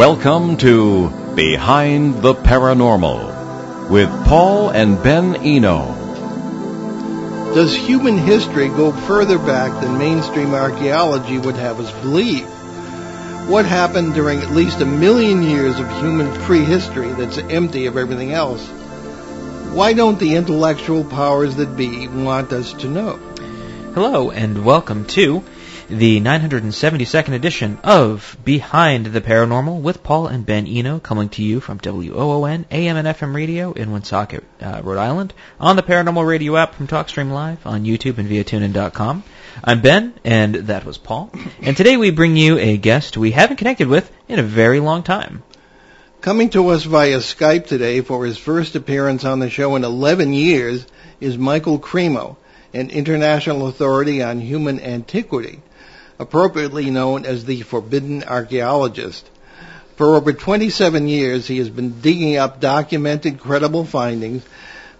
Welcome to Behind the Paranormal with Paul and Ben Eno. Does human history go further back than mainstream archaeology would have us believe? What happened during at least a million years of human prehistory that's empty of everything else? Why don't the intellectual powers that be want us to know? Hello, and welcome to the 972nd edition of Behind the Paranormal with Paul and Ben Eno, coming to you from WOON AM and FM radio in Woonsocket, uh, Rhode Island, on the Paranormal Radio app from TalkStream Live, on YouTube and via TuneIn.com. I'm Ben, and that was Paul. And today we bring you a guest we haven't connected with in a very long time. Coming to us via Skype today for his first appearance on the show in 11 years is Michael Cremo, an international authority on human antiquity appropriately known as the Forbidden Archaeologist. For over 27 years, he has been digging up documented, credible findings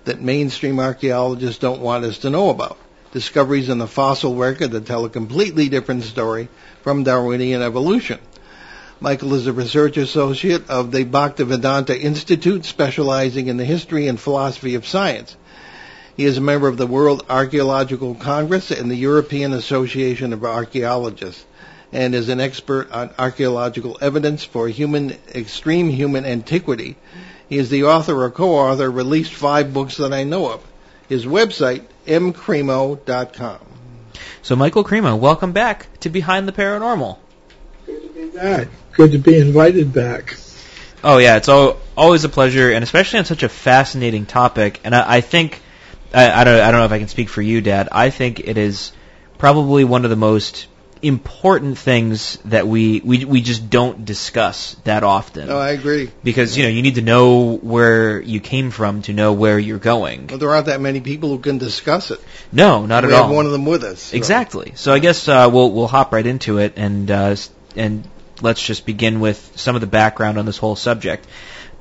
that mainstream archaeologists don't want us to know about. Discoveries in the fossil record that tell a completely different story from Darwinian evolution. Michael is a research associate of the Bhaktivedanta Institute, specializing in the history and philosophy of science. He is a member of the World Archaeological Congress and the European Association of Archaeologists and is an expert on archaeological evidence for human extreme human antiquity. He is the author or co-author, released five books that I know of. His website, mcremo.com. So, Michael Cremo, welcome back to Behind the Paranormal. Good to be back. Good to be invited back. Oh yeah, it's always a pleasure, and especially on such a fascinating topic. And I, I think I, I, don't I don't know if I can speak for you, Dad. I think it is probably one of the most important things that we, we we just don't discuss that often. No, I agree. Because you know you need to know where you came from to know where you're going. Well, there aren't that many people who can discuss it. No, not we at all. We have one of them with us. so. Exactly. So I guess uh, we'll we'll hop right into it and uh, and let's just begin with some of the background on this whole subject.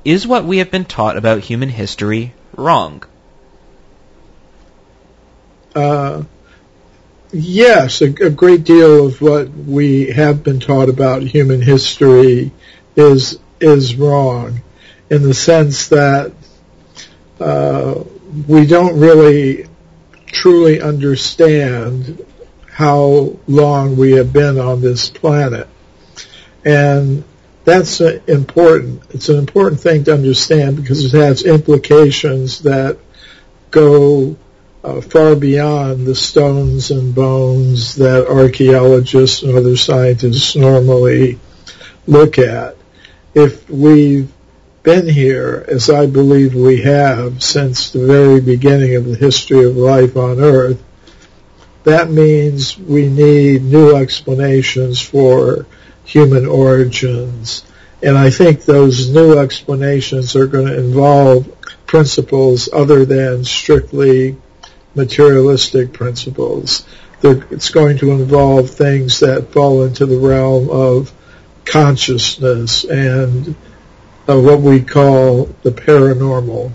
Is what we have been taught about human history wrong? Uh, yes, a, a great deal of what we have been taught about human history is is wrong, in the sense that uh, we don't really truly understand how long we have been on this planet, and that's important. It's an important thing to understand because it has implications that go Uh, far beyond the stones and bones that archaeologists and other scientists normally look at. If we've been here, as I believe we have since the very beginning of the history of life on Earth, that means we need new explanations for human origins. And I think those new explanations are going to involve principles other than strictly materialistic principles. It's going to involve things that fall into the realm of consciousness and uh, what we call the paranormal.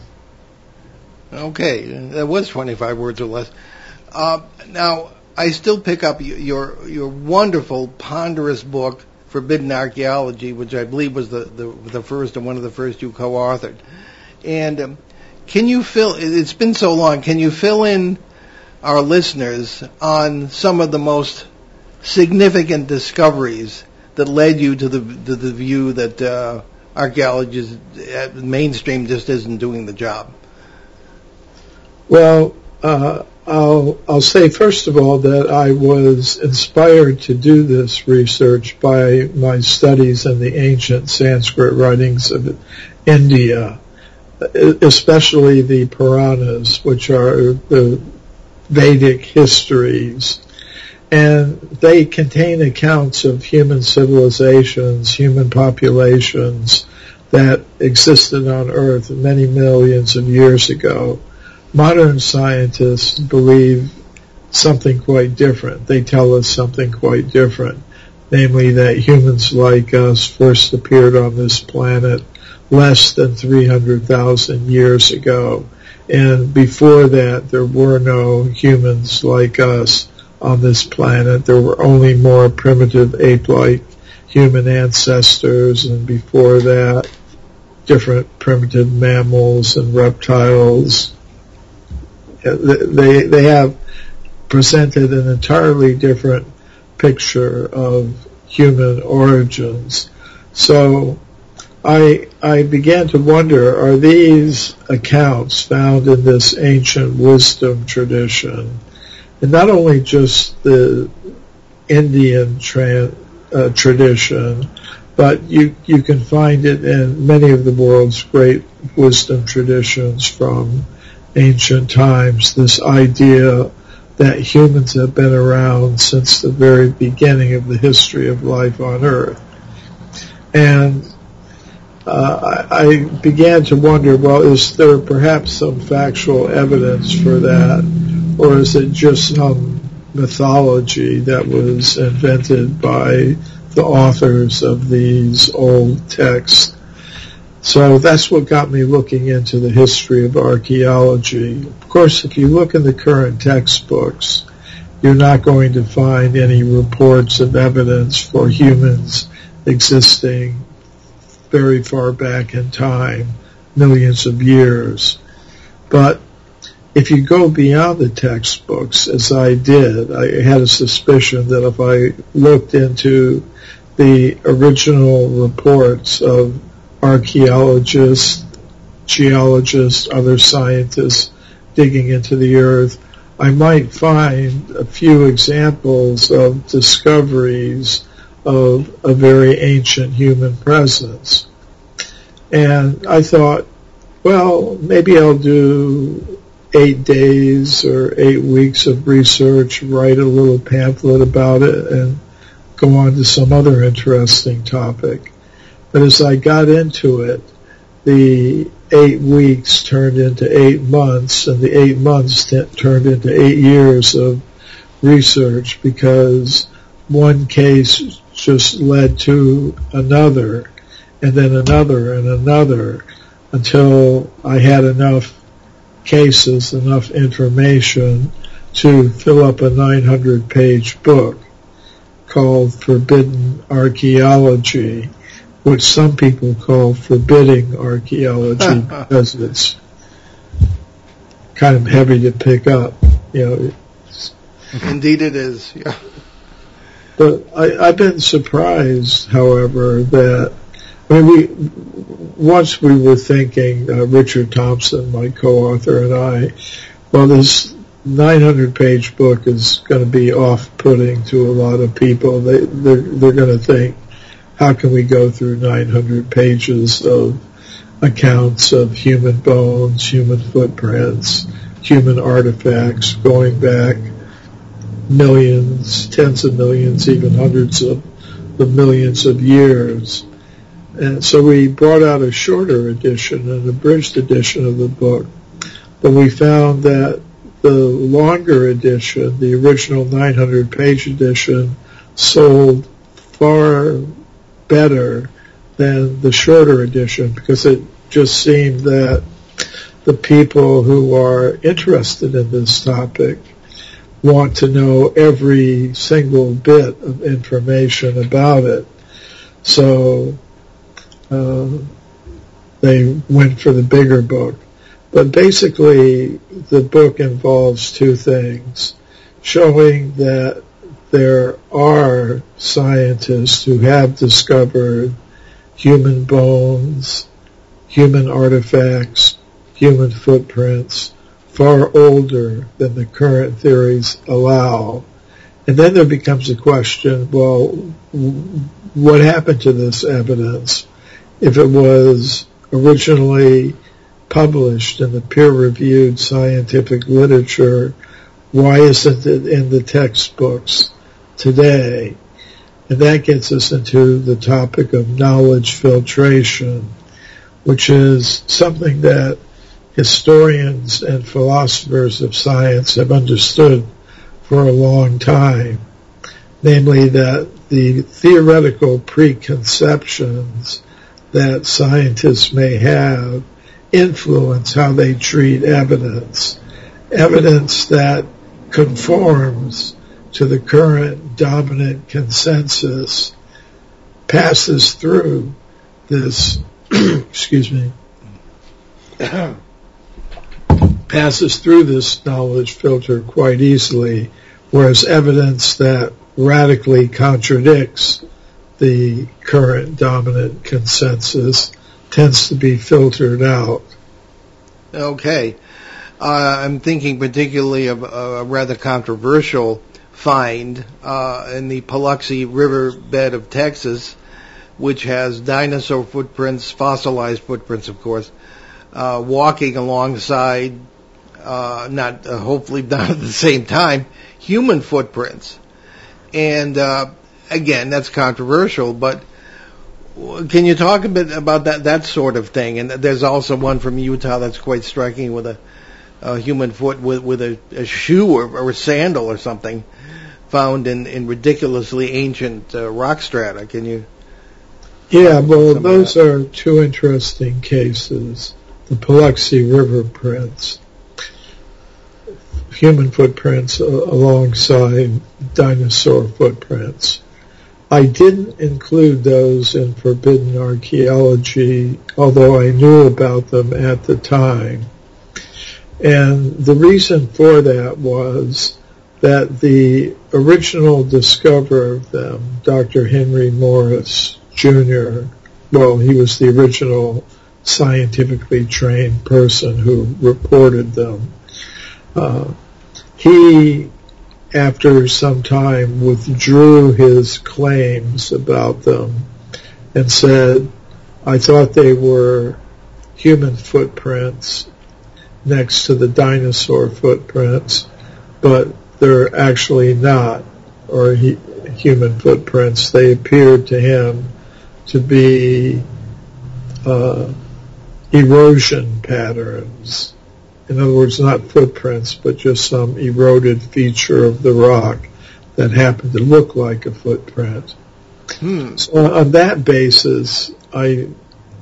Okay, that was 25 words or less. Uh, now, I still pick up your your wonderful, ponderous book, Forbidden Archaeology, which I believe was the, the, the first and one of the first you co-authored. And um, can you fill? It's been so long. Can you fill in our listeners on some of the most significant discoveries that led you to the to the view that uh, archaeology, uh, mainstream, just isn't doing the job? Well, uh, I'll, I'll say first of all that I was inspired to do this research by my studies in the ancient Sanskrit writings of India, especially the Puranas, which are the Vedic histories. And they contain accounts of human civilizations, human populations that existed on Earth many millions of years ago modern scientists believe something quite different. They tell us something quite different, namely that humans like us first appeared on this planet less than 300,000 years ago. And before that, there were no humans like us on this planet. There were only more primitive ape-like human ancestors, and before that, different primitive mammals and reptiles. Uh, they they have presented an entirely different picture of human origins. So I I began to wonder: Are these accounts found in this ancient wisdom tradition, and not only just the Indian tra- uh, tradition, but you you can find it in many of the world's great wisdom traditions from ancient times. This idea that humans have been around since the very beginning of the history of life on Earth, and uh, I, I began to wonder, well, is there perhaps some factual evidence for that, or is it just some mythology that was invented by the authors of these old texts? So that's what got me looking into the history of archaeology. Of course, if you look in the current textbooks, you're not going to find any reports of evidence for humans existing very far back in time, millions of years. But if you go beyond the textbooks, as I did, I had a suspicion that if I looked into the original reports of archaeologists, geologists, other scientists digging into the earth, I might find a few examples of discoveries of a very ancient human presence. And I thought, well, maybe I'll do eight days or eight weeks of research, write a little pamphlet about it, and go on to some other interesting topic. But as I got into it, the eight weeks turned into eight months, and the eight months t- turned into eight years of research because one case just led to another and then another and another until I had enough cases, enough information to fill up a 900 page book called Forbidden Archaeology, which some people call forbidding archaeology because it's kind of heavy to pick up. You know, Indeed, it is. Yeah. But I, I've been surprised, however, that I mean, we once we were thinking uh, Richard Thompson, my co-author, and I, well, this 900-page book is going to be off-putting to a lot of people. They they're, they're going to think, how can we go through 900 pages of accounts of human bones, human footprints, human artifacts going back millions, tens of millions, even hundreds of, of millions of years. And so we brought out a shorter edition, an abridged edition of the book. But we found that the longer edition, the original 900 page edition, sold far better than the shorter edition because it just seemed that the people who are interested in this topic want to know every single bit of information about it. So uh, they went for the bigger book. But basically, the book involves two things. Showing that there are scientists who have discovered human bones, human artifacts, human footprints, far older than the current theories allow. And then there becomes a question, well, what happened to this evidence? If it was originally published in the peer-reviewed scientific literature, why isn't it in the textbooks today? And that gets us into the topic of knowledge filtration, which is something that historians and philosophers of science have understood for a long time, namely that the theoretical preconceptions that scientists may have influence how they treat evidence. Evidence that conforms to the current dominant consensus passes through this, excuse me, passes through this knowledge filter quite easily, whereas evidence that radically contradicts the current dominant consensus tends to be filtered out. Okay. Uh, I'm thinking particularly of a rather controversial find uh, in the Paluxy riverbed of Texas, which has dinosaur footprints, fossilized footprints, of course, uh, walking alongside, uh, not uh, hopefully not at the same time, human footprints. And uh, again, that's controversial, but can you talk a bit about that that sort of thing? And there's also one from Utah that's quite striking with a, a human foot with with a, a shoe or, or, a sandal or something found in in ridiculously ancient uh, rock strata. Can you? Yeah, well, those are two interesting cases. The Paluxy River prints, human footprints alongside dinosaur footprints. I didn't include those in forbidden archaeology, although I knew about them at the time. And the reason for that was that the original discoverer of them, Dr. Henry Morris Jr., well, he was the original scientifically trained person who reported them. Uh, he after some time withdrew his claims about them and said, I thought they were human footprints next to the dinosaur footprints, but they're actually not, or he, human footprints. They appeared to him to be uh, erosion patterns in other words, not footprints, but just some eroded feature of the rock that happened to look like a footprint. Hmm. So on that basis, I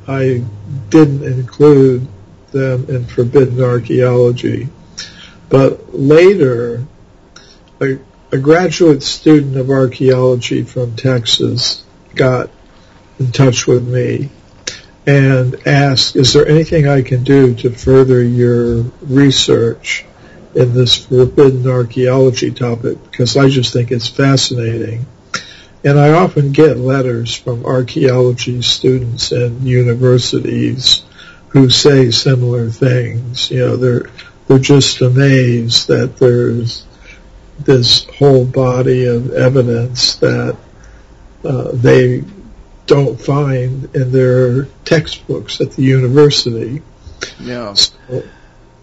I didn't include them in forbidden archaeology. But later, a, a graduate student of archaeology from Texas got in touch with me and ask, is there anything I can do to further your research in this forbidden archaeology topic? Because I just think it's fascinating. And I often get letters from archaeology students and universities who say similar things. You know, they're, they're just amazed that there's this whole body of evidence that uh, they don't find in their textbooks at the university. Yeah. So,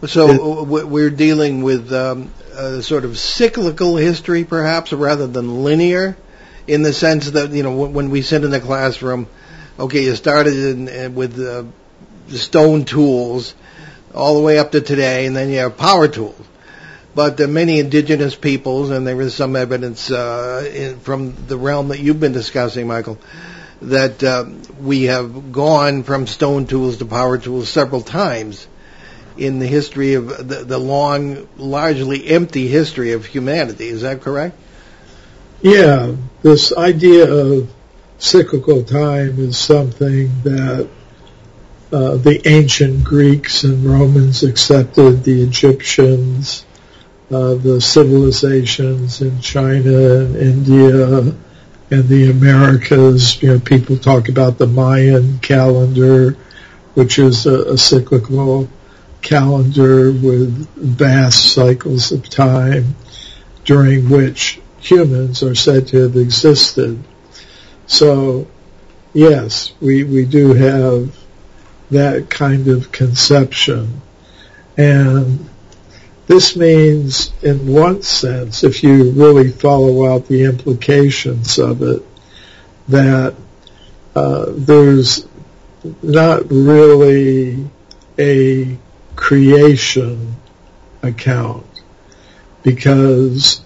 so it, we're dealing with um, a sort of cyclical history, perhaps, rather than linear, in the sense that you know when we sit in the classroom, okay, you started in, with uh, stone tools all the way up to today, and then you have power tools. But uh, many indigenous peoples, and there is some evidence uh, in, from the realm that you've been discussing, Michael, that uh, we have gone from stone tools to power tools several times in the history of the, the long, largely empty history of humanity. Is that correct? Yeah, this idea of cyclical time is something that uh, the ancient Greeks and Romans accepted, the Egyptians, uh, the civilizations in China and India, in the Americas, you know, people talk about the Mayan calendar, which is a, a cyclical calendar with vast cycles of time during which humans are said to have existed. So, yes, we, we do have that kind of conception. And this means, in one sense, if you really follow out the implications of it, that uh, there's not really a creation account. Because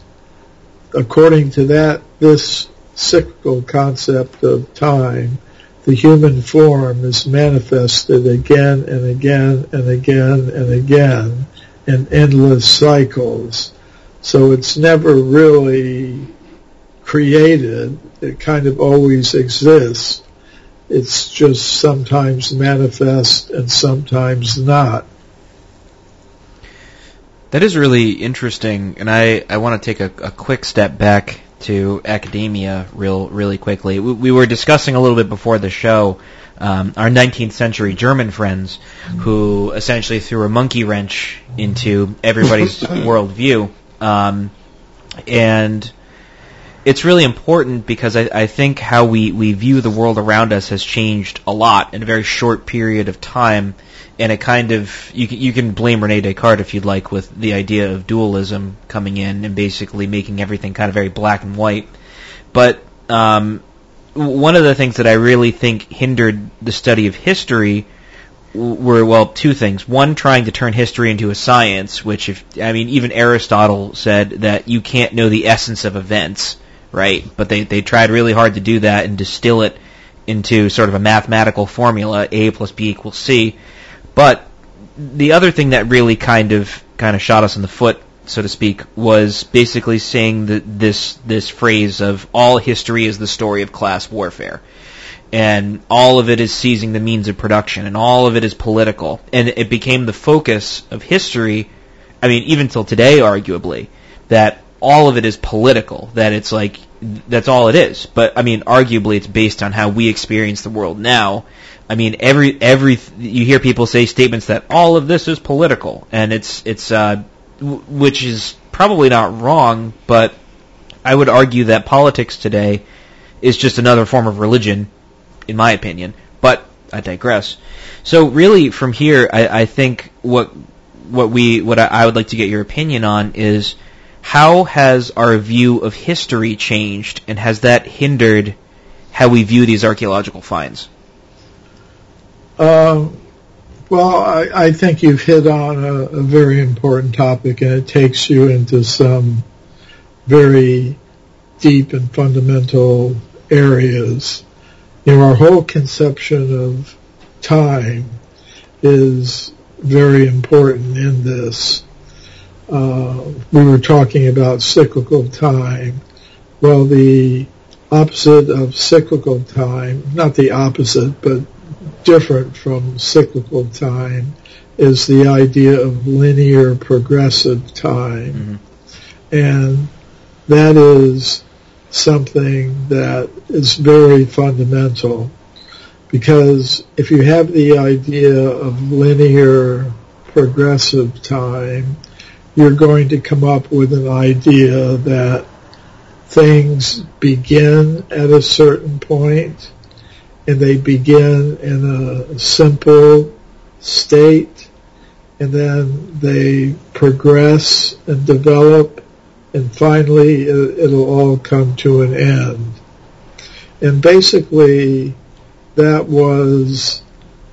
according to that this cyclical concept of time the human form is manifested again and again and again and again in endless cycles. So it's never really created. It kind of always exists. It's just sometimes manifest and sometimes not. That is really interesting, and I, I want to take a, a quick step back to academia real really quickly. We, we were discussing a little bit before the show um, our 19th century German friends who essentially threw a monkey wrench into everybody's worldview. Um, and it's really important because I, I think how we, we view the world around us has changed a lot in a very short period of time. And it kind of, you can, you can blame Rene Descartes if you'd like with the idea of dualism coming in and basically making everything kind of very black and white. But, um, one of the things that I really think hindered the study of history were well two things. One, trying to turn history into a science, which if I mean even Aristotle said that you can't know the essence of events, right? But they they tried really hard to do that and distill it into sort of a mathematical formula: a plus b equals c. But the other thing that really kind of kind of shot us in the foot so to speak, was basically saying that this this phrase of all history is the story of class warfare. And all of it is seizing the means of production, and all of it is political. And it became the focus of history, I mean, even till today, arguably, that all of it is political, that it's like, that's all it is. But, I mean, arguably it's based on how we experience the world now. I mean, every, every, you hear people say statements that all of this is political, and it's, it's, uh, which is probably not wrong, but I would argue that politics today is just another form of religion, in my opinion. But I digress. So really, from here, I, I think what what we what I, I would like to get your opinion on is how has our view of history changed, and has that hindered how we view these archaeological finds? Um, well, I, I think you've hit on a, a very important topic, and it takes you into some very deep and fundamental areas. You know, our whole conception of time is very important in this. Uh, we were talking about cyclical time. Well, the opposite of cyclical time, not the opposite, but different from cyclical time is the idea of linear progressive time. Mm-hmm. And that is something that is very fundamental because if you have the idea of linear progressive time, you're going to come up with an idea that things begin at a certain point and they begin in a simple state and then they progress and develop and finally it, will all come to an end. And basically that was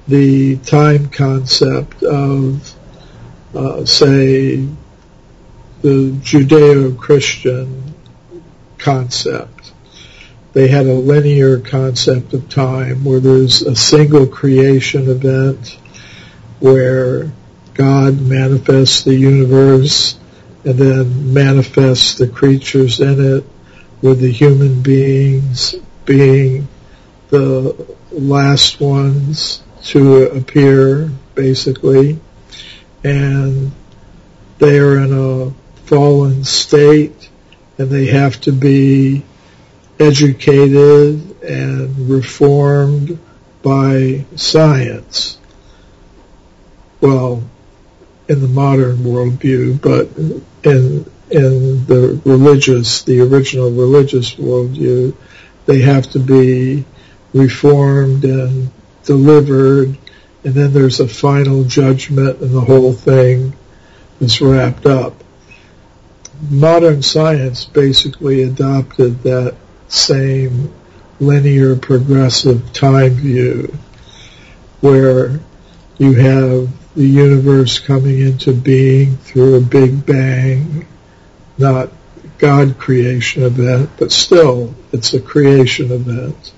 the time concept of, uh, say, the Judeo-Christian concept they had a linear concept of time where there's a single creation event where God manifests the universe and then manifests the creatures in it with the human beings being the last ones to appear basically. And they are in a fallen state and they have to be educated and reformed by science. Well, in the modern worldview, but in in the religious, the original religious worldview, they have to be reformed and delivered, and then there's a final judgment, and the whole thing is wrapped up. Modern science basically adopted that same linear progressive time view where you have the universe coming into being through a big bang, not God creation event, but still it's a creation event.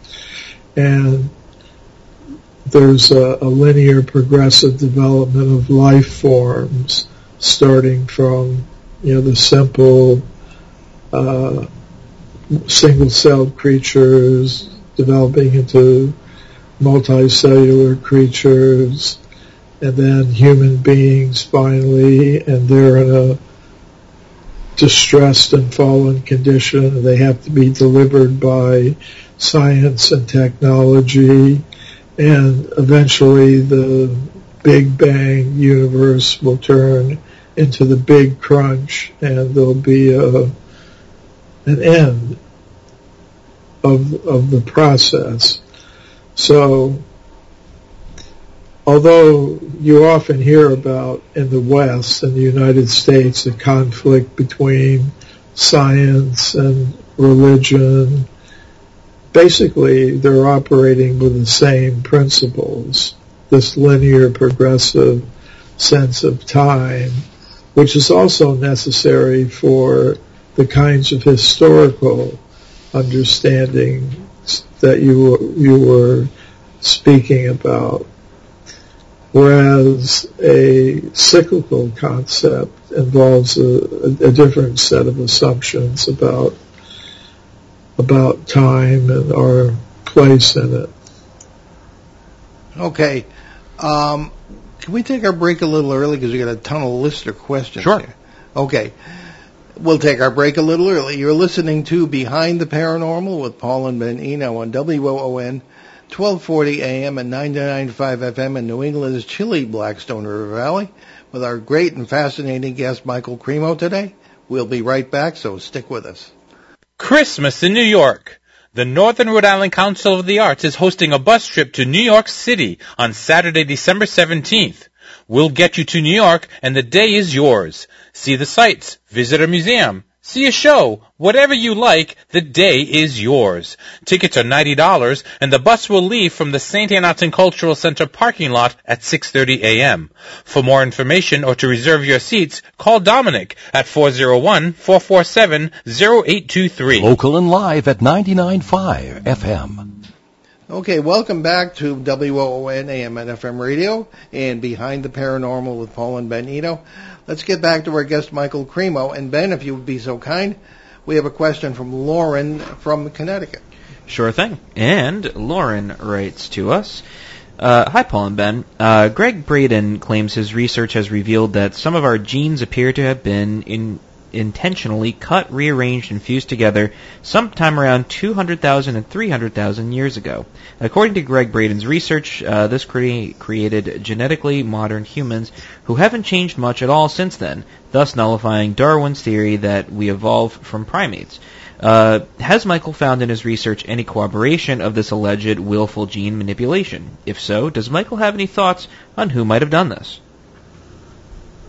And there's a, a linear progressive development of life forms starting from, you know, the simple, uh, single-celled creatures developing into multicellular creatures, and then human beings finally, and they're in a distressed and fallen condition. They have to be delivered by science and technology, and eventually the Big Bang universe will turn into the Big Crunch, and there'll be a, an end of of the process. So, although you often hear about in the West, in the United States, a conflict between science and religion, basically they're operating with the same principles, this linear progressive sense of time, which is also necessary for the kinds of historical understanding that you you were speaking about. Whereas a cyclical concept involves a, a, different set of assumptions about about time and our place in it. Okay. Um, can we take our break a little early because we got a ton of listener questions Sure. here? Okay. We'll take our break a little early. You're listening to Behind the Paranormal with Paul and Ben Eno on WOON 1240 AM and 99.5 FM in New England's chilly Blackstone River Valley with our great and fascinating guest Michael Cremo today. We'll be right back, so stick with us. Christmas in New York. The Northern Rhode Island Council of the Arts is hosting a bus trip to New York City on Saturday, December 17th. We'll get you to New York and the day is yours. See the sights, visit a museum, see a show, whatever you like, the day is yours. Tickets are $90 and the bus will leave from the St. Anne Cultural Center parking lot at 6.30 a.m. For more information or to reserve your seats, call Dominic at 401-447-0823. Local and live at 99.5 FM. Okay, welcome back to WOON AM and FM radio and Behind the Paranormal with Paul and Ben Eno. Let's get back to our guest Michael Cremo. And Ben, if you would be so kind, we have a question from Lauren from Connecticut. Sure thing. And Lauren writes to us. Uh, hi, Paul and Ben. Uh, Gregg Braden claims his research has revealed that some of our genes appear to have been in intentionally cut, rearranged, and fused together sometime around 200,000 and 300,000 years ago. According to Gregg Braden's research, uh, this cre- created genetically modern humans who haven't changed much at all since then, thus nullifying Darwin's theory that we evolved from primates. Uh, has Michael found in his research any corroboration of this alleged willful gene manipulation? If so, does Michael have any thoughts on who might have done this?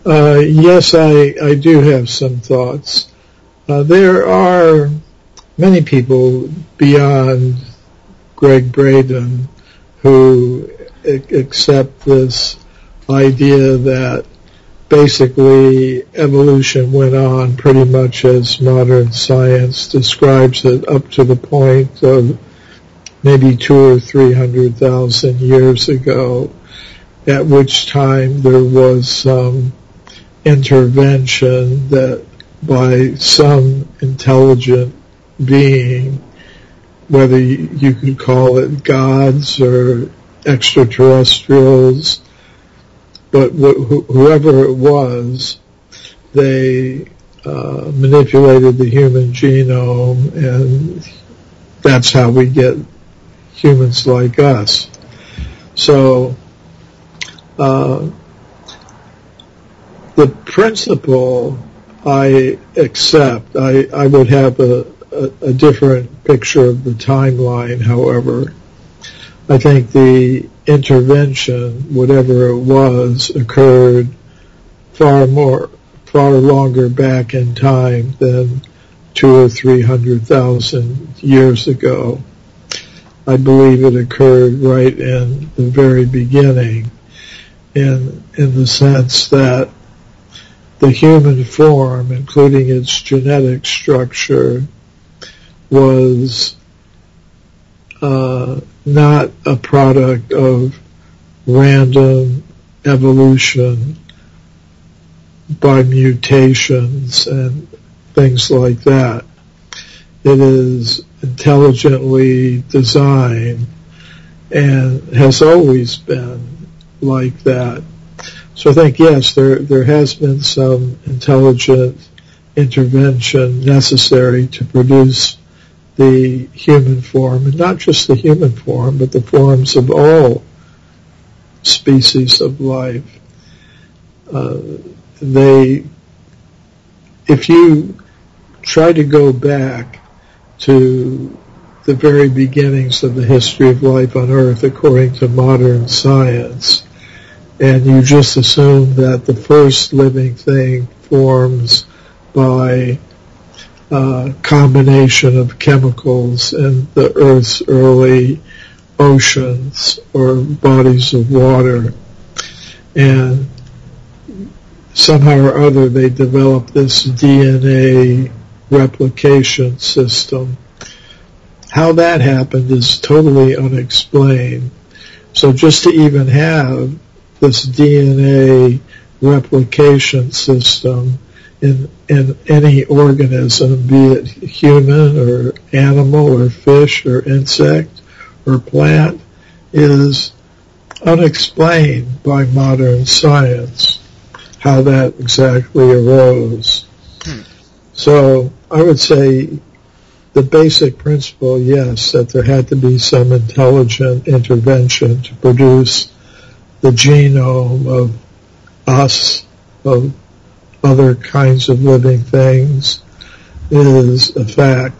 Uh, yes, I, I do have some thoughts. Uh, there are many people beyond Gregg Braden who accept this idea that basically evolution went on pretty much as modern science describes it up to the point of maybe two or three hundred thousand years ago, at which time there was some intervention that by some intelligent being, whether you could call it gods or extraterrestrials, but wh- whoever it was, they uh, manipulated the human genome, and that's how we get humans like us. So, uh, the principle I accept. I, would have a, different picture of the timeline, however. I think the intervention, whatever it was, occurred far more, far longer back in time than two or three hundred thousand years ago. I believe it occurred right in the very beginning, in in the sense that the human form, including its genetic structure, was uh, not a product of random evolution by mutations and things like that. it is intelligently designed and has always been like that. So I think yes, there there has been some intelligent intervention necessary to produce the human form, and not just the human form, but the forms of all species of life. Uh, they, if you try to go back to the very beginnings of the history of life on Earth according to modern science, and you just assume that the first living thing forms by a uh, combination of chemicals in the Earth's early oceans or bodies of water. And somehow or other they developed this DNA replication system. How that happened is totally unexplained. So just to even have this DNA replication system in, in any organism, be it human or animal or fish or insect or plant, is unexplained by modern science how that exactly arose. Hmm. So I would say the basic principle, yes, that there had to be some intelligent intervention to produce the genome of us, of other kinds of living things, is a fact.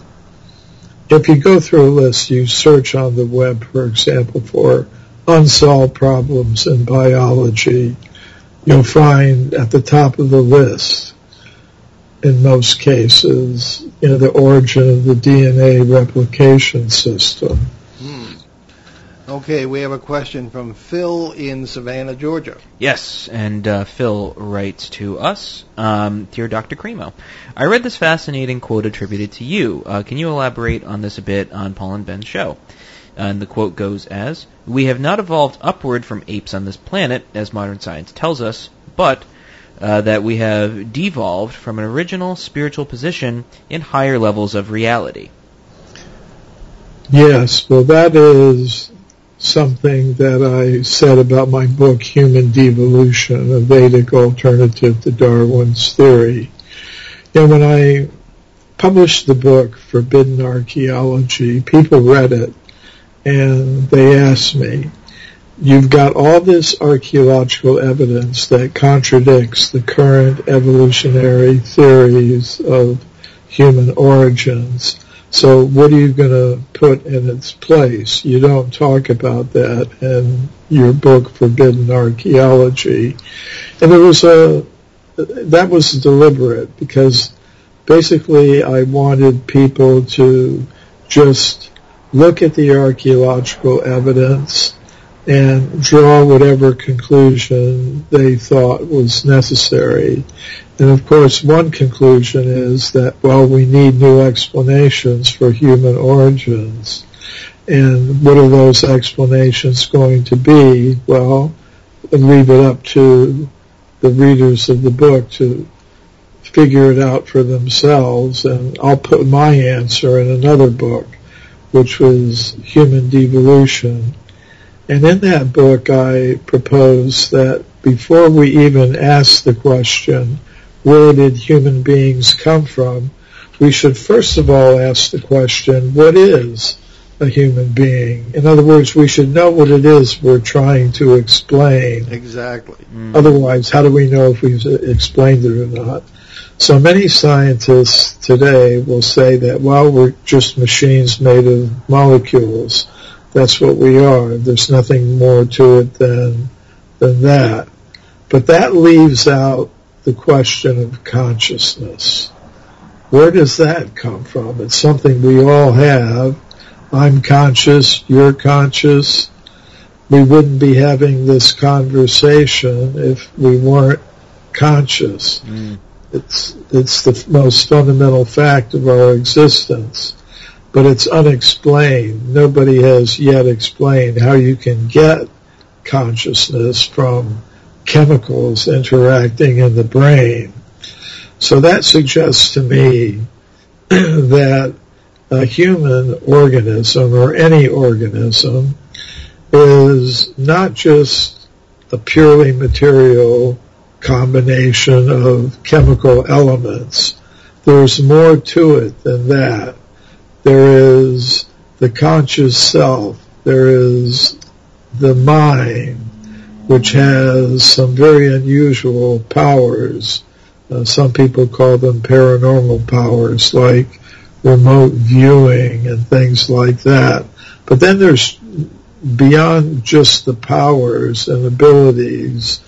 If you go through a list, you search on the web, for example, for unsolved problems in biology, you'll find at the top of the list, in most cases, you know, the origin of the DNA replication system. Okay, we have a question from Phil in Savannah, Georgia. Yes, and uh, Phil writes to us, um, Dear Dr. Cremo, I read this fascinating quote attributed to you. Uh, can you elaborate on this a bit on Paul and Ben's show? And the quote goes as, We have not evolved upward from apes on this planet, as modern science tells us, but uh, that we have devolved from an original spiritual position in higher levels of reality. Yes, well, that is something that I said about my book, Human Devolution, a Vedic alternative to Darwin's theory. And when I published the book, Forbidden Archaeology, people read it and they asked me, you've got all this archaeological evidence that contradicts the current evolutionary theories of human origins. So what are you going to put in its place? You don't talk about that in your book, Forbidden Archaeology. And it was a, that was deliberate because basically I wanted people to just look at the archaeological evidence and draw whatever conclusion they thought was necessary. And of course, one conclusion is that, well, we need new explanations for human origins. And what are those explanations going to be? Well, leave it up to the readers of the book to figure it out for themselves. And I'll put my answer in another book which was Human Devolution. And in that book, I propose that before we even ask the question, where did human beings come from, we should first of all ask the question, what is a human being? In other words, we should know what it is we're trying to explain. Exactly. Mm. Otherwise, how do we know if we've explained it or not? So many scientists today will say that, well, we're just machines made of molecules. That's what we are. There's nothing more to it than, than that. But that leaves out the question of consciousness. Where does that come from? It's something we all have. I'm conscious, you're conscious. We wouldn't be having this conversation if we weren't conscious. Mm. It's, it's the most fundamental fact of our existence. But it's unexplained. Nobody has yet explained how you can get consciousness from chemicals interacting in the brain. So that suggests to me that a human organism or any organism is not just a purely material combination of chemical elements. There's more to it than that. There is the conscious self. There is the mind, which has some very unusual powers. Uh, some people call them paranormal powers, like remote viewing and things like that. But then there's beyond just the powers and abilities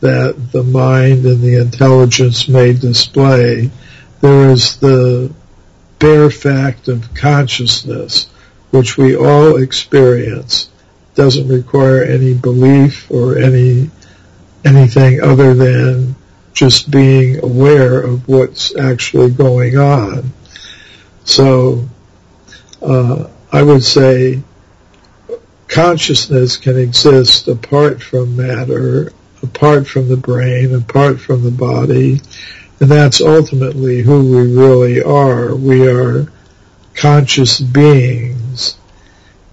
that the mind and the intelligence may display, there is the bare fact of consciousness, which we all experience. Doesn't require any belief or any anything other than just being aware of what's actually going on. So uh, I would say consciousness can exist apart from matter, apart from the brain, apart from the body, and that's ultimately who we really are. We are conscious beings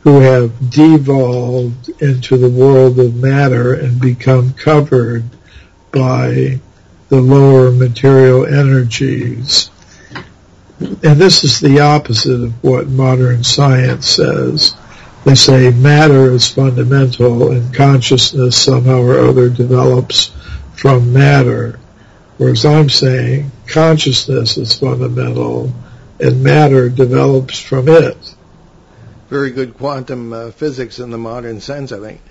who have devolved into the world of matter and become covered by the lower material energies. And this is the opposite of what modern science says. They say matter is fundamental and consciousness somehow or other develops from matter. Whereas I'm saying consciousness is fundamental and matter develops from it. Very good quantum uh, physics in the modern sense, I think.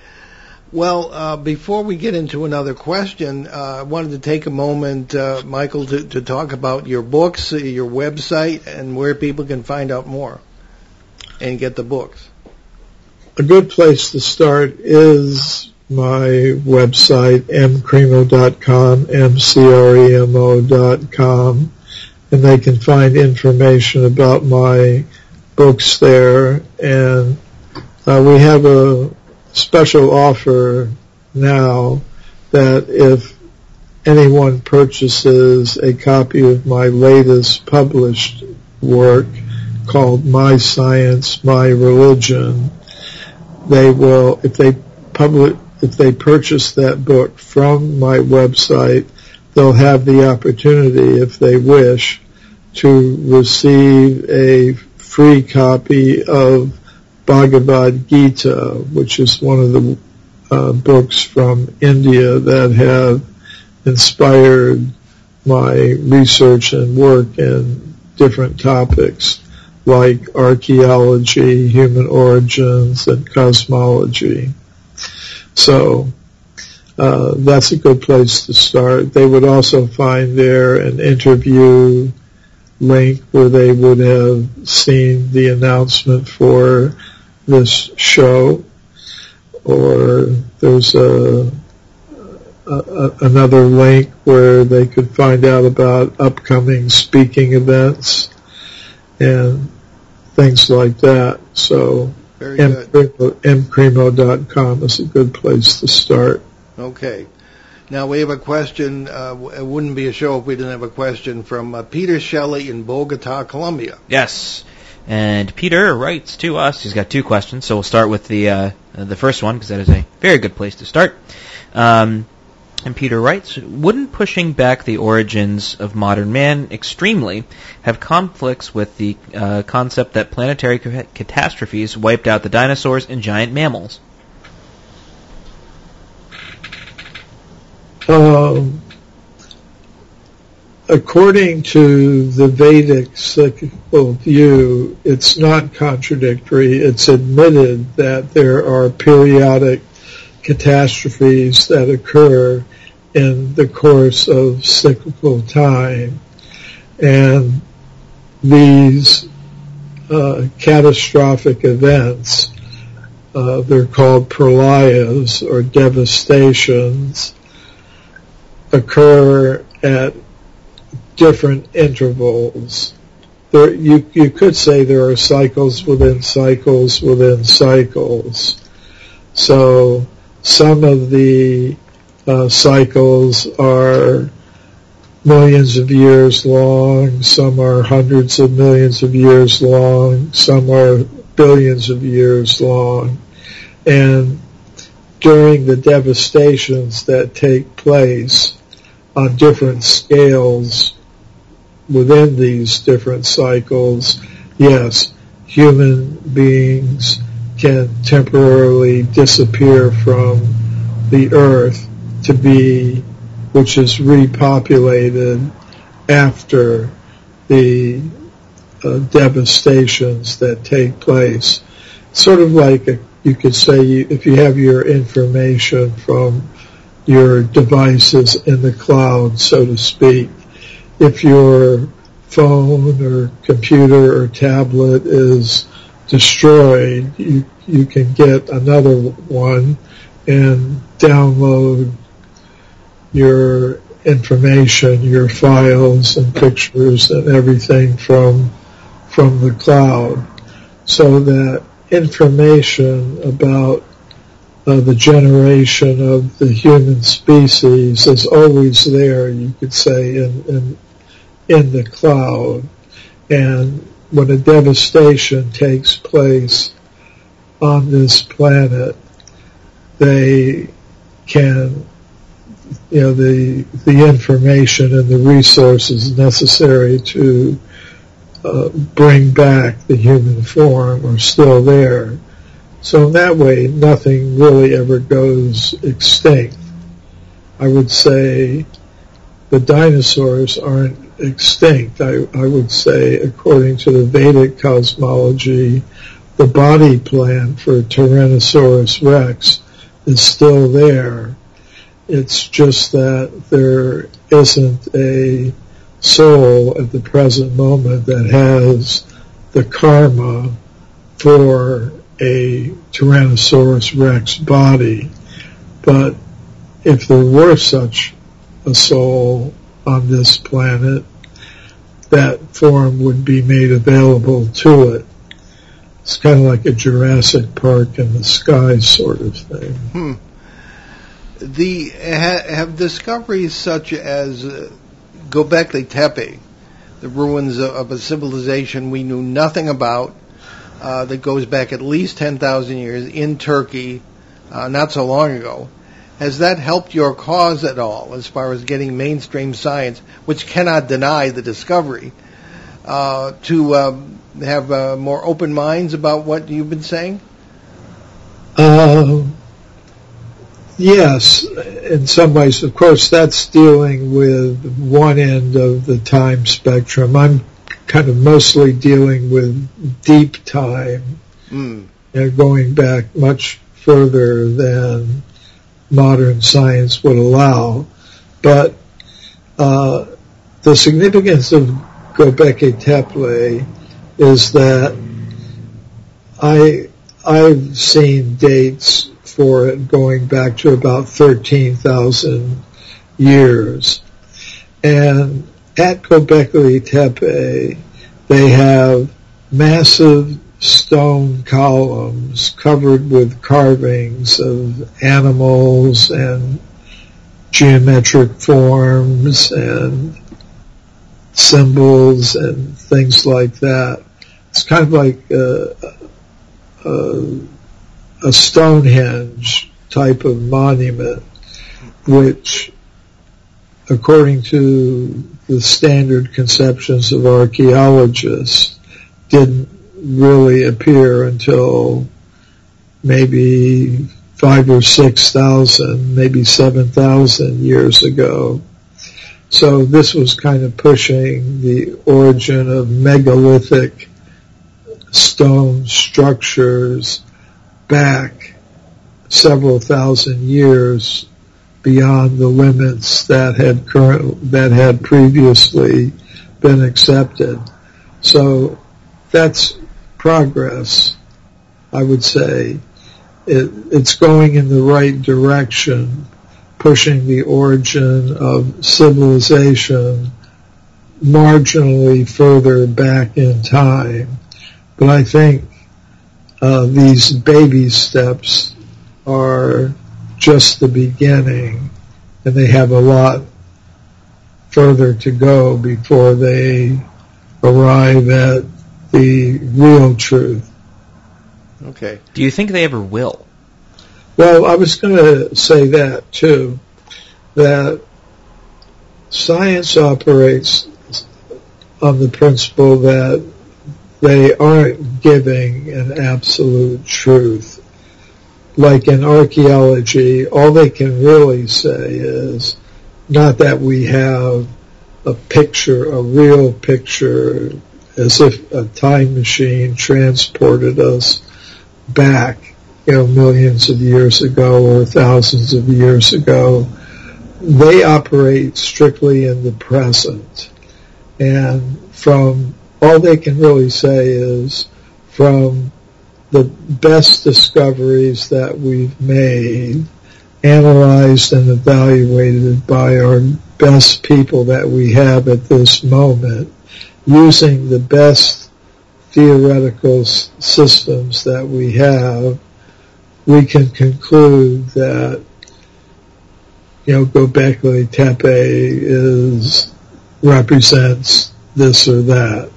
Well, uh, before we get into another question, uh, I wanted to take a moment, uh, Michael, to, to, talk about your books, your website, and where people can find out more and get the books. A good place to start is my website, mcremo.com, M-C-R-E-M-O.com, and they can find information about my books there. And uh, we have a special offer now that if anyone purchases a copy of my latest published work called My Science, My Religion, they will, if they publish, if they purchase that book from my website, they'll have the opportunity, if they wish, to receive a free copy of Bhagavad Gita, which is one of the uh, books from India that have inspired my research and work in different topics like archaeology, human origins, and cosmology. So uh, that's a good place to start. They would also find there an interview link where they would have seen the announcement for this show, or there's a, a, another link where they could find out about upcoming speaking events and things like that. So mcremo.com is a good place to start. Okay. Now we have a question. Uh, it wouldn't be a show if we didn't have a question from uh, Peter Shelley in Bogota, Colombia. Yes. And Peter writes to us. He's got two questions, so we'll start with the uh, the first one because that is a very good place to start. Um, and Peter writes, wouldn't pushing back the origins of modern man extremely have conflicts with the uh, concept that planetary catastrophes wiped out the dinosaurs and giant mammals? According to the Vedic cyclical view, it's not contradictory. It's admitted that there are periodic catastrophes that occur in the course of cyclical time. And these uh, catastrophic events, uh, they're called pralayas or devastations, occur at different intervals. There, you, you could say there are cycles within cycles within cycles. So some of the uh, cycles are millions of years long, some are hundreds of millions of years long, some are billions of years long. And during the devastations that take place on different scales within these different cycles, yes, human beings can temporarily disappear from the earth to be which is repopulated after the uh, devastations that take place. Sort of like a, you could say you, if you have your information from your devices in the cloud, so to speak, if your phone or computer or tablet is destroyed, you, you can get another one and download your information, your files and pictures and everything from from the cloud, so that information about the generation of the human species is always there. You could say in in, in the cloud, and when a devastation takes place on this planet, they can you know the the information and the resources necessary to uh, bring back the human form are still there. So in that way, nothing really ever goes extinct. I would say the dinosaurs aren't extinct. I, I would say, according to the Vedic cosmology, the body plan for Tyrannosaurus rex is still there it's just that there isn't a soul at the present moment that has the karma for a Tyrannosaurus rex body. But if there were such a soul on this planet, that form would be made available to it. It's kind of like a Jurassic Park in the sky sort of thing. Hmm the ha, have discoveries such as uh, Göbekli Tepe, the ruins of a civilization we knew nothing about, uh, that goes back at least 10,000 years in Turkey, uh, not so long ago. Has that helped your cause at all as far as getting mainstream science, which cannot deny the discovery, uh, to um, have uh, more open minds about what you've been saying? Uh, Yes, in some ways, of course, that's dealing with one end of the time spectrum. I'm kind of mostly dealing with deep time, mm. and going back much further than modern science would allow. But uh, the significance of Göbekli Tepe is that I I've seen dates for it going back to about 13,000 years. And at Göbekli Tepe, they have massive stone columns covered with carvings of animals and geometric forms and symbols and things like that. It's kind of like a, a, a Stonehenge type of monument, which, according to the standard conceptions of archaeologists, didn't really appear until maybe five or six thousand, maybe seven thousand years ago. So this was kind of pushing the origin of megalithic stone structures back several thousand years beyond the limits that had current that had previously been accepted. So that's progress, I would say. It, it's going in the right direction, pushing the origin of civilization marginally further back in time. But I think uh, these baby steps are just the beginning, and they have a lot further to go before they arrive at the real truth. Okay. Do you think they ever will? Well, I was going to say that too, that science operates on the principle that they aren't giving an absolute truth. Like in archaeology, all they can really say is not that we have a picture, a real picture, as if a time machine transported us back, you know, millions of years ago or thousands of years ago. They operate strictly in the present. And from all they can really say is from the best discoveries that we've made, analyzed and evaluated by our best people that we have at this moment, using the best theoretical s- systems that we have, we can conclude that, you know, Göbekli Tepe is, represents this or that.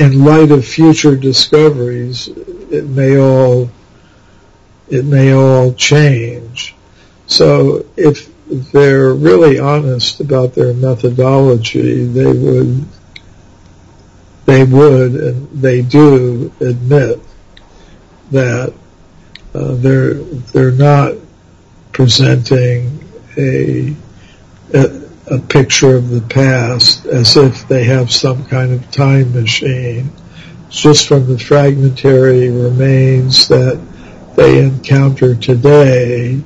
In light of future discoveries, it may all, it may all change. So if they're really honest about their methodology, they would, they would, and they do admit that uh, they're they're not presenting a, a a picture of the past as if they have some kind of time machine. Just from the fragmentary remains that they encounter today,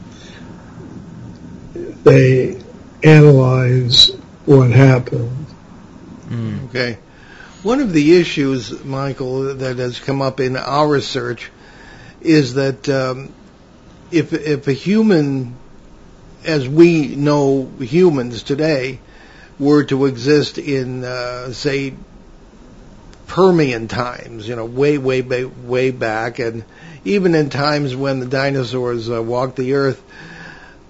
they analyze what happened. Mm. Okay. One of the issues, Michael, that has come up in our research is that um, if if a human, as we know humans today, were to exist in, uh, say, Permian times, you know, way, way, way, way back, and even in times when the dinosaurs uh, walked the earth,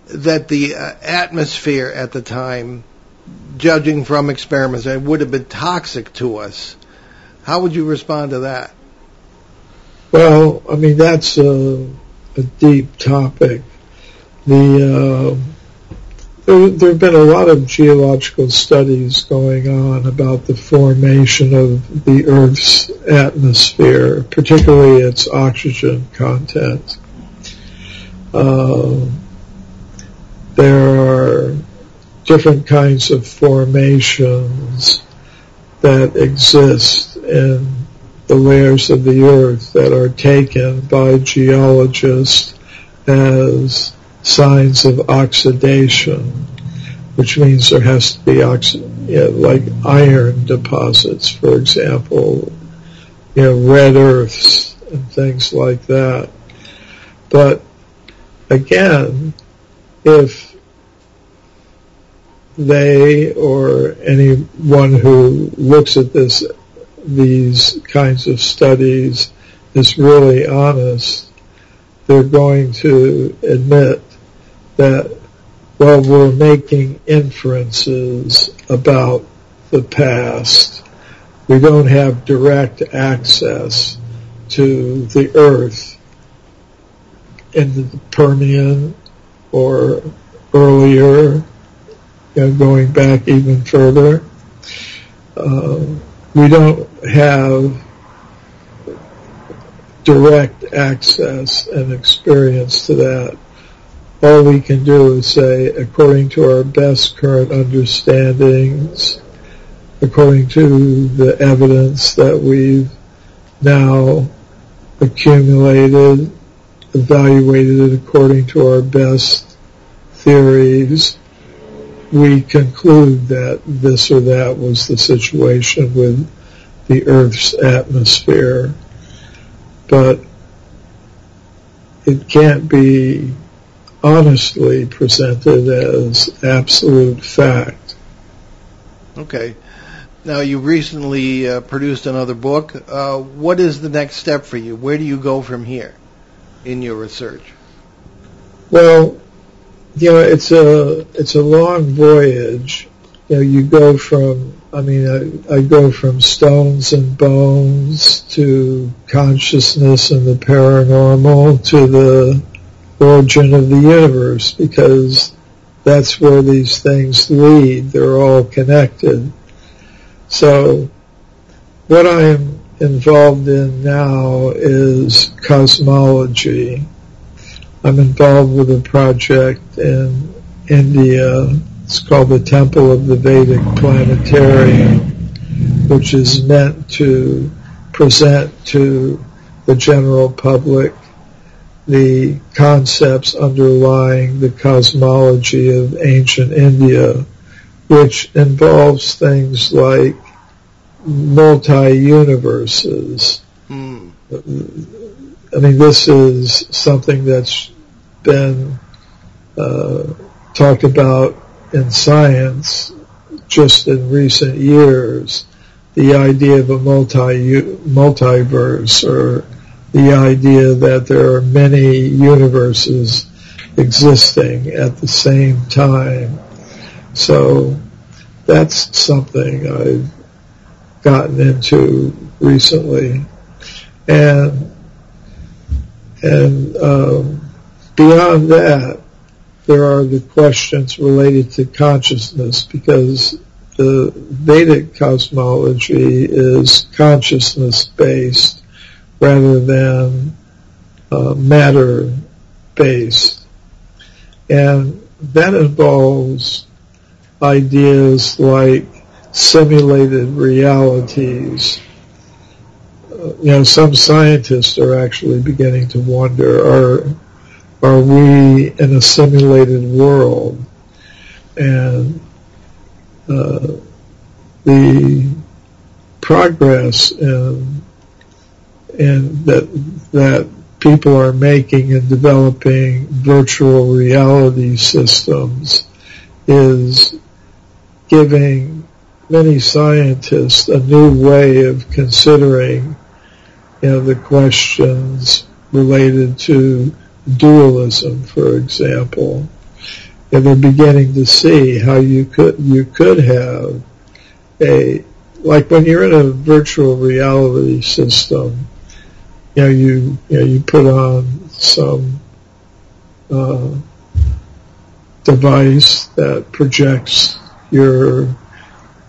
that the uh, atmosphere at the time judging from experiments, it would have been toxic to us. How would you respond to that? Well, I mean that's a, a deep topic. The uh, there, there have been a lot of geological studies going on about the formation of the Earth's atmosphere, particularly its oxygen content. Uh, there are different kinds of formations that exist in the layers of the earth that are taken by geologists as signs of oxidation, which means there has to be oxi- yeah, like iron deposits, for example, you know, red earths and things like that. But again, if they or anyone who looks at this these kinds of studies is really honest, they're going to admit that well we're making inferences about the past. We don't have direct access to the earth in the Permian or earlier you know, going back even further. Uh, we don't have direct access and experience to that. All we can do is say, according to our best current understandings, according to the evidence that we've now accumulated, evaluated it according to our best theories, we conclude that this or that was the situation with the Earth's atmosphere. But it can't be honestly presented as absolute fact. Okay. Now you recently uh, produced another book. Uh, what is the next step for you? Where do you go from here in your research? Well, you know, it's a it's a long voyage, you know, you go from, I mean, I, I go from stones and bones to consciousness and the paranormal to the origin of the universe because that's where these things lead. They're all connected. So what I'm involved in now is cosmology. I'm involved with a project in India. It's called the Temple of the Vedic Planetarium, which is meant to present to the general public the concepts underlying the cosmology of ancient India, which involves things like multi-universes. Hmm. I mean, this is something that's been uh, talked about in science just in recent years. The idea of a multi multiverse or the idea that there are many universes existing at the same time. So that's something I've gotten into recently, and and um, beyond that, there are the questions related to consciousness because the Vedic cosmology is consciousness based rather than uh, matter based. And that involves ideas like simulated realities. Uh, you know, some scientists are actually beginning to wonder, are, are we in a simulated world? And uh, the progress in and that that people are making and developing virtual reality systems is giving many scientists a new way of considering you know the questions related to dualism for example. And they're beginning to see how you could you could have a like when you're in a virtual reality system you know, you, you, know, you put on some uh, device that projects your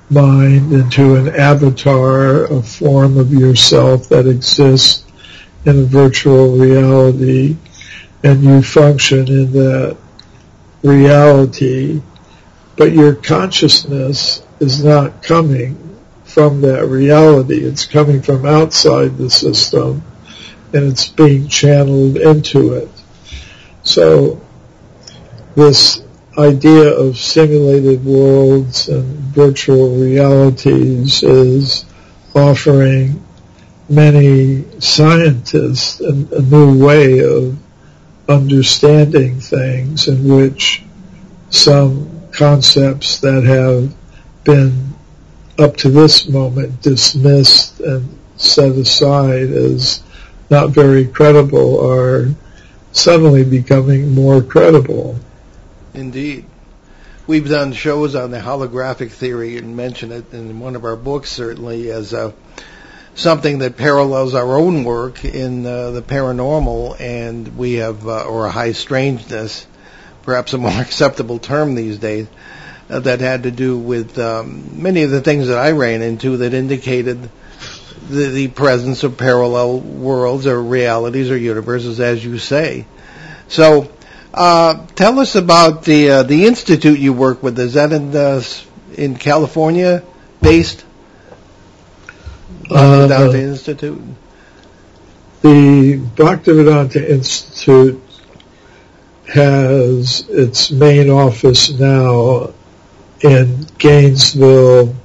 mind into an avatar, a form of yourself that exists in a virtual reality, and you function in that reality, but your consciousness is not coming from that reality. It's coming from outside the system and it's being channeled into it. So this idea of simulated worlds and virtual realities is offering many scientists a, a new way of understanding things in which some concepts that have been up to this moment dismissed and set aside as not very credible are suddenly becoming more credible. Indeed. We've done shows on the holographic theory and mentioned it in one of our books certainly as a, something that parallels our own work in uh, the paranormal and we have, uh, or high strangeness, perhaps a more acceptable term these days, uh, that had to do with um, many of the things that I ran into that indicated the, the presence of parallel worlds or realities or universes, as you say. So, uh, tell us about the uh, the institute you work with. Is that in uh, in California based? Uh, Bhaktivedanta Institute. The Bhaktivedanta Institute has its main office now in Gainesville,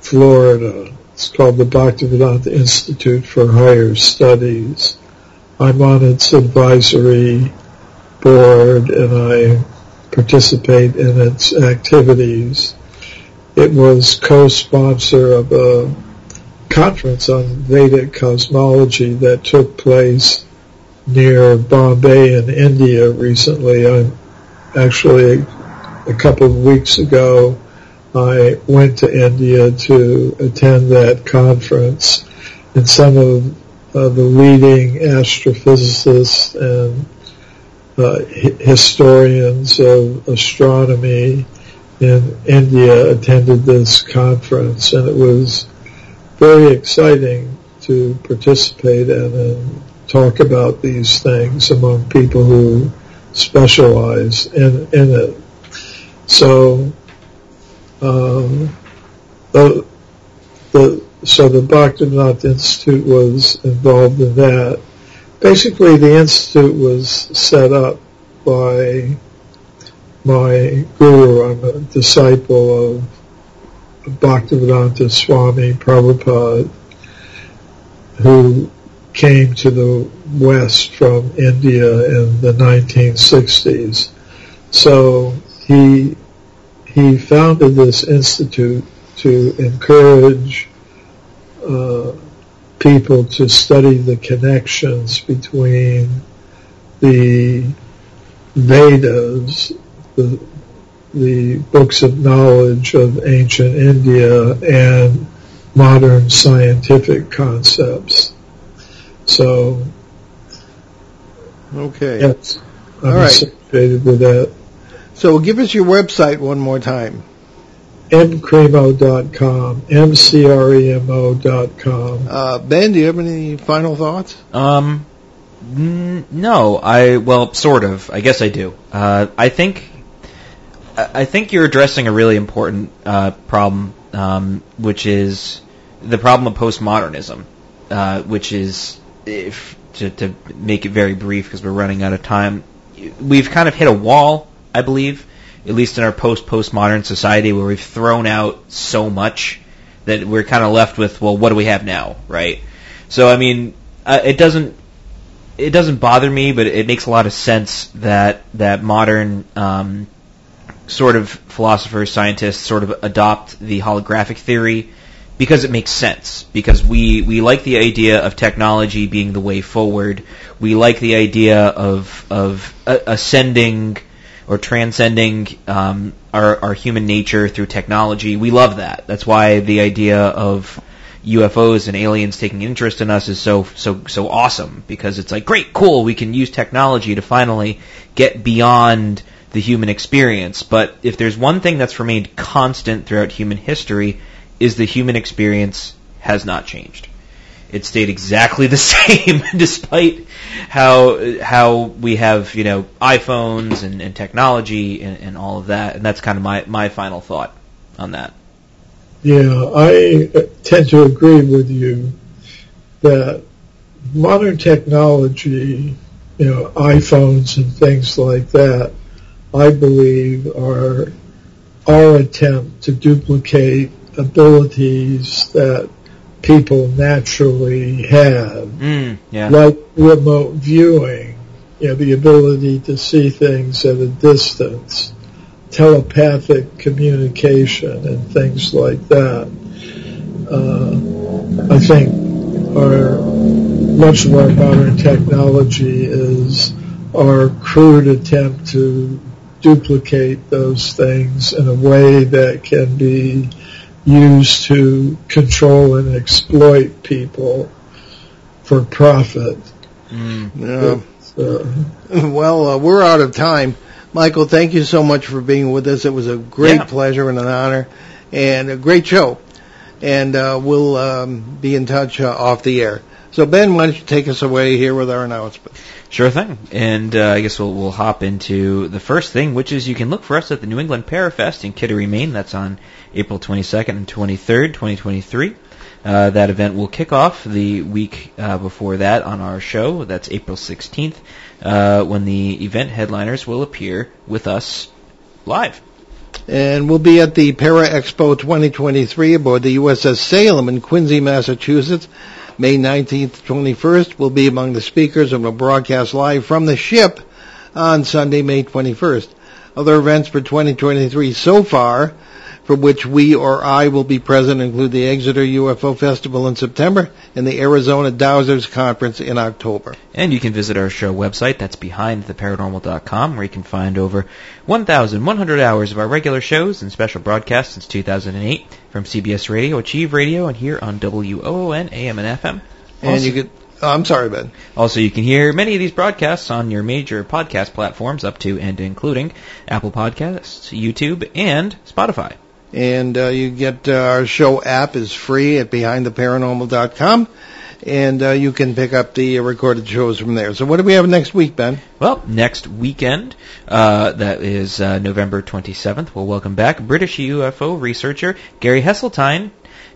Florida. It's called the Bhaktivedanta Institute for Higher Studies. I'm on its advisory board and I participate in its activities. It was co-sponsor of a conference on Vedic cosmology that took place near Bombay in India recently. I'm actually a couple of weeks ago I went to India to attend that conference, and some of uh, the leading astrophysicists and uh, historians of astronomy in India attended this conference, and it was very exciting to participate in and talk about these things among people who specialize in, in it. So, um, so the Bhaktivedanta Institute was involved in that. Basically, the institute was set up by my guru. I'm a disciple of Bhaktivedanta Swami Prabhupada, who came to the West from India in the 1960s. So he he founded this institute to encourage uh, people to study the connections between the Vedas, the, the books of knowledge of ancient India, and modern scientific concepts. So, Okay. yes, I'm All right. associated with that. So give us your website one more time. mcremo.com, mcremo.com. Uh, ben, do you have any final thoughts? Um, n- no, I well, sort of. I guess I do. Uh, I think I I think you're addressing a really important uh, problem, um, which is the problem of postmodernism, uh, which is if to, to make it very brief because we're running out of time. We've kind of hit a wall, I believe, at least in our post postmodern society, where we've thrown out so much that we're kind of left with, well, what do we have now, right? So, I mean, uh, it doesn't it doesn't bother me, but it makes a lot of sense that that modern um, sort of philosophers, scientists, sort of adopt the holographic theory because it makes sense. Because we we like the idea of technology being the way forward. We like the idea of of uh, ascending or transcending um, our our human nature through technology. We love that. That's why the idea of UFOs and aliens taking interest in us is so so so awesome because it's like great, cool. We can use technology to finally get beyond the human experience. But if there's one thing that's remained constant throughout human history, is the human experience has not changed. It stayed exactly the same, despite how how we have you know iPhones and, and technology and, and all of that. And that's kind of my my final thought on that. Yeah, I tend to agree with you that modern technology, you know, iPhones and things like that, I believe are our attempt to duplicate abilities that people naturally have, Mm, yeah. like remote viewing, you know, the ability to see things at a distance, telepathic communication and things like that. Uh, I think our much of our modern technology is our crude attempt to duplicate those things in a way that can be used to control and exploit people for profit. Mm. Yeah. So, Well, uh, we're out of time. Michael, thank you so much for being with us. It was a great Yeah. pleasure and an honor, and a great show. And uh, we'll um, be in touch uh, off the air. So, Ben, why don't you take us away here with our announcement? Sure thing. And uh, I guess we'll, we'll hop into the first thing, which is you can look for us at the New England Parafest in Kittery, Maine. That's on April 22nd and 23rd, 2023. Uh, that event will kick off the week uh, before that on our show. That's April 16th, uh, when the event headliners will appear with us live. And we'll be at the Para Expo 2023 aboard the USS Salem in Quincy, Massachusetts. May 19th to 21st will be among the speakers and will broadcast live from the ship on Sunday, May 21st. Other events for 2023 so far for which we or I will be present include the Exeter UFO Festival in September and the Arizona Dowsers Conference in October. And you can visit our show website, that's behindtheparanormal.com, where you can find over 1,100 hours of our regular shows and special broadcasts since 2008 from CBS Radio, Achieve Radio, and here on WOON, AM and FM. And Also- you could, oh, I'm sorry, Ben. Also, you can hear many of these broadcasts on your major podcast platforms, up to and including Apple Podcasts, YouTube, and Spotify. And uh, you get uh, our show app is free at behindtheparanormal.com. And uh, you can pick up the recorded shows from there. So what do we have next week, Ben? Well, next weekend, uh, that is uh, November 27th, we'll welcome back British UFO researcher Gary Heseltine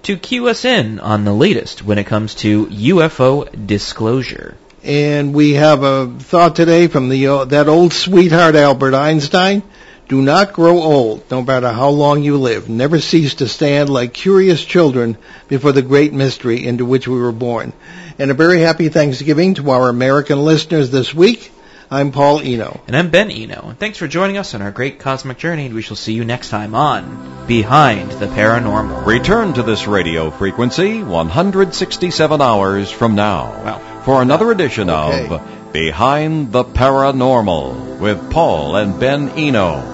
to cue us in on the latest when it comes to UFO disclosure. And we have a thought today from the uh, that old sweetheart Albert Einstein. Do not grow old, no matter how long you live. Never cease to stand like curious children before the great mystery into which we were born. And a very happy Thanksgiving to our American listeners this week. I'm Paul Eno. And I'm Ben Eno, and thanks for joining us on our great cosmic journey, and we shall see you next time on Behind the Paranormal. Return to this radio frequency 167 hours from now Wow. for another edition Okay. of Behind the Paranormal with Paul and Ben Eno.